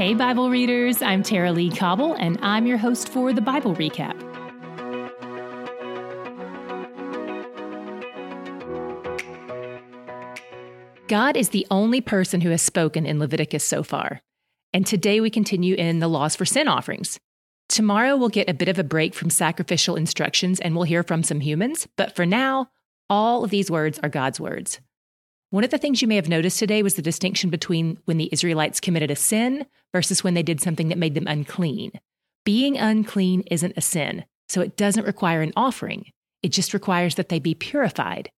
Hey, Bible readers, I'm Tara-Leigh Cobble, and I'm your host for the Bible Recap. God is the only person who has spoken in Leviticus so far. And today we continue in the laws for sin offerings. Tomorrow we'll get a bit of a break from sacrificial instructions and we'll hear from some humans, but for now, all of these words are God's words. One of the things you may have noticed today was the distinction between when the Israelites committed a sin versus when they did something that made them unclean. Being unclean isn't a sin, so it doesn't require an offering. It just requires that they be purified.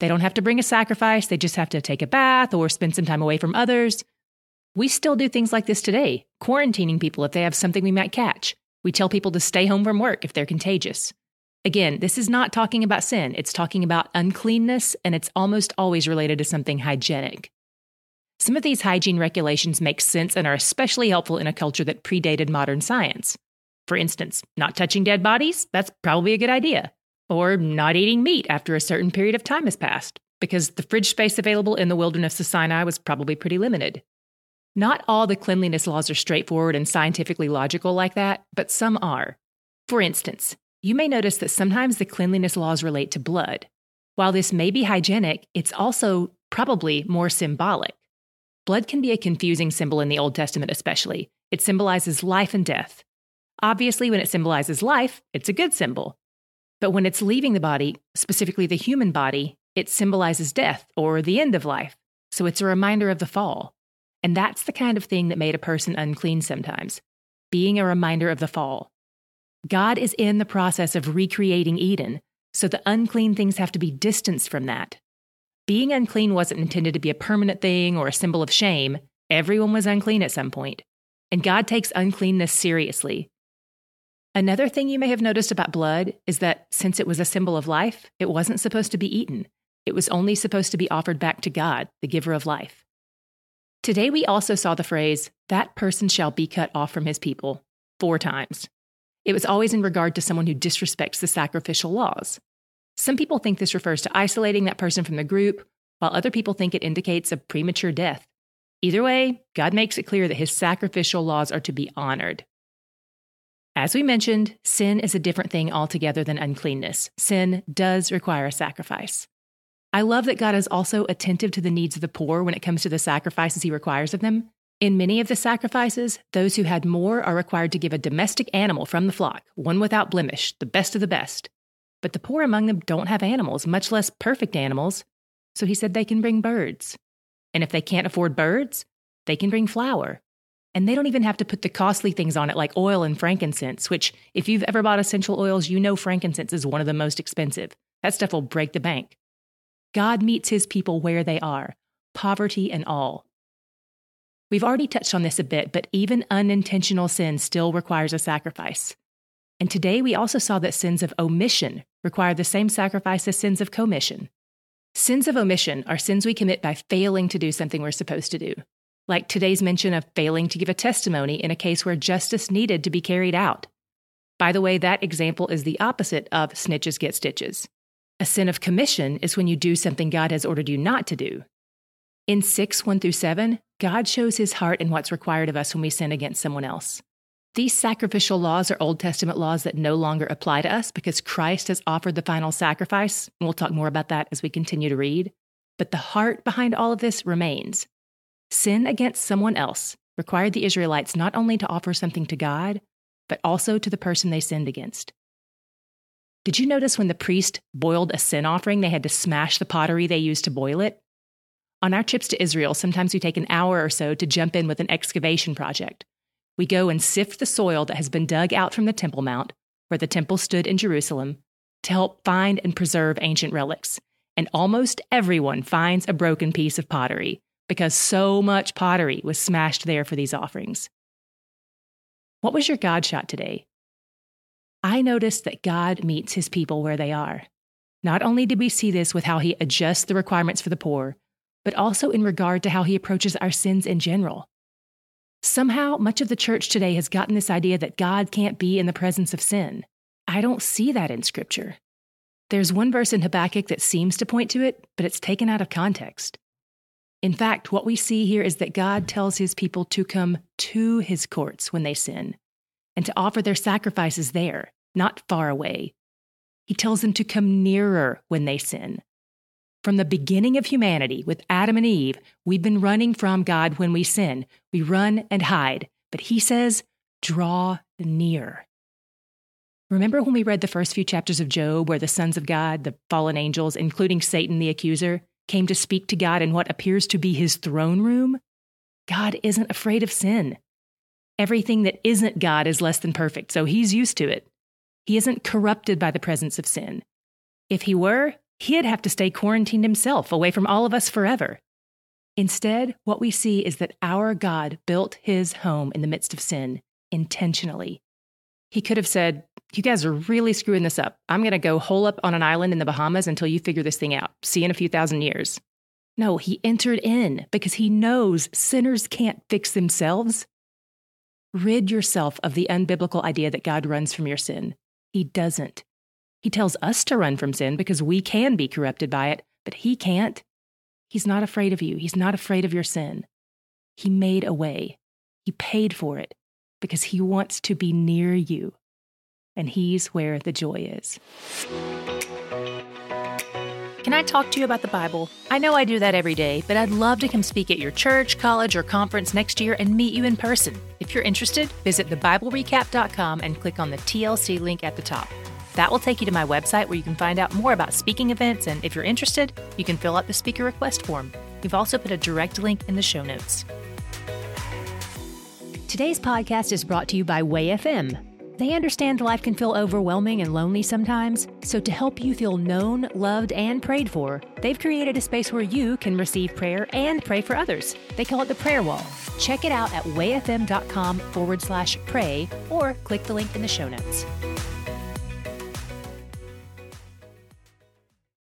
They don't have to bring a sacrifice, they just have to take a bath or spend some time away from others. We still do things like this today, quarantining people if they have something we might catch. We tell people to stay home from work if they're contagious. Again, this is not talking about sin, it's talking about uncleanness, and it's almost always related to something hygienic. Some of these hygiene regulations make sense and are especially helpful in a culture that predated modern science. For instance, not touching dead bodies, that's probably a good idea. Or not eating meat after a certain period of time has passed, because the fridge space available in the wilderness of Sinai was probably pretty limited. Not all the cleanliness laws are straightforward and scientifically logical like that, but some are. For instance, you may notice that sometimes the cleanliness laws relate to blood. While this may be hygienic, it's also probably more symbolic. Blood can be a confusing symbol in the Old Testament, especially. It symbolizes life and death. Obviously, when it symbolizes life, it's a good symbol. But when it's leaving the body, specifically the human body, it symbolizes death or the end of life. So it's a reminder of the fall. And that's the kind of thing that made a person unclean sometimes, being a reminder of the fall. God is in the process of recreating Eden, so the unclean things have to be distanced from that. Being unclean wasn't intended to be a permanent thing or a symbol of shame. Everyone was unclean at some point. And God takes uncleanness seriously. Another thing you may have noticed about blood is that since it was a symbol of life, it wasn't supposed to be eaten. It was only supposed to be offered back to God, the giver of life. Today, we also saw the phrase, that person shall be cut off from his people, four times. It was always in regard to someone who disrespects the sacrificial laws. Some people think this refers to isolating that person from the group, while other people think it indicates a premature death. Either way, God makes it clear that his sacrificial laws are to be honored. As we mentioned, sin is a different thing altogether than uncleanness. Sin does require a sacrifice. I love that God is also attentive to the needs of the poor when it comes to the sacrifices he requires of them. In many of the sacrifices, those who had more are required to give a domestic animal from the flock, one without blemish, the best of the best. But the poor among them don't have animals, much less perfect animals, so he said they can bring birds. And if they can't afford birds, they can bring flour. And they don't even have to put the costly things on it like oil and frankincense, which, if you've ever bought essential oils, you know frankincense is one of the most expensive. That stuff will break the bank. God meets his people where they are, poverty and all. We've already touched on this a bit, but even unintentional sin still requires a sacrifice. And today we also saw that sins of omission require the same sacrifice as sins of commission. Sins of omission are sins we commit by failing to do something we're supposed to do, like today's mention of failing to give a testimony in a case where justice needed to be carried out. By the way, that example is the opposite of snitches get stitches. A sin of commission is when you do something God has ordered you not to do. In 6 1 through 7, God shows his heart in what's required of us when we sin against someone else. These sacrificial laws are Old Testament laws that no longer apply to us because Christ has offered the final sacrifice. And we'll talk more about that as we continue to read. But the heart behind all of this remains. Sin against someone else required the Israelites not only to offer something to God, but also to the person they sinned against. Did you notice when the priest boiled a sin offering, they had to smash the pottery they used to boil it? On our trips to Israel, sometimes we take an hour or so to jump in with an excavation project. We go and sift the soil that has been dug out from the Temple Mount, where the temple stood in Jerusalem, to help find and preserve ancient relics. And almost everyone finds a broken piece of pottery because so much pottery was smashed there for these offerings. What was your God shot today? I noticed that God meets his people where they are. Not only did we see this with how he adjusts the requirements for the poor, but also in regard to how he approaches our sins in general. Somehow, much of the church today has gotten this idea that God can't be in the presence of sin. I don't see that in Scripture. There's one verse in Habakkuk that seems to point to it, but it's taken out of context. In fact, what we see here is that God tells his people to come to his courts when they sin and to offer their sacrifices there, not far away. He tells them to come nearer when they sin. From the beginning of humanity, with Adam and Eve, we've been running from God when we sin. We run and hide. But he says, draw near. Remember when we read the first few chapters of Job, where the sons of God, the fallen angels, including Satan the accuser, came to speak to God in what appears to be his throne room? God isn't afraid of sin. Everything that isn't God is less than perfect, so he's used to it. He isn't corrupted by the presence of sin. If he were, he'd have to stay quarantined himself away from all of us forever. Instead, what we see is that our God built his home in the midst of sin intentionally. He could have said, You guys are really screwing this up. I'm going to go hole up on an island in the Bahamas until you figure this thing out. See you in a few thousand years. No, he entered in because he knows sinners can't fix themselves. Rid yourself of the unbiblical idea that God runs from your sin. He doesn't. He tells us to run from sin because we can be corrupted by it, but he can't. He's not afraid of you. He's not afraid of your sin. He made a way. He paid for it because he wants to be near you. And he's where the joy is. Can I talk to you about the Bible? I know I do that every day, but I'd love to come speak at your church, college, or conference next year and meet you in person. If you're interested, visit thebiblerecap.com and click on the TLC link at the top. That will take you to my website where you can find out more about speaking events, and if you're interested, you can fill out the speaker request form. We've also put a direct link in the show notes. Today's podcast is brought to you by Way FM. They understand life can feel overwhelming and lonely sometimes, so to help you feel known, loved, and prayed for, they've created a space where you can receive prayer and pray for others. They call it the Prayer Wall. Check it out at wayfm.com forward slash pray or click the link in the show notes.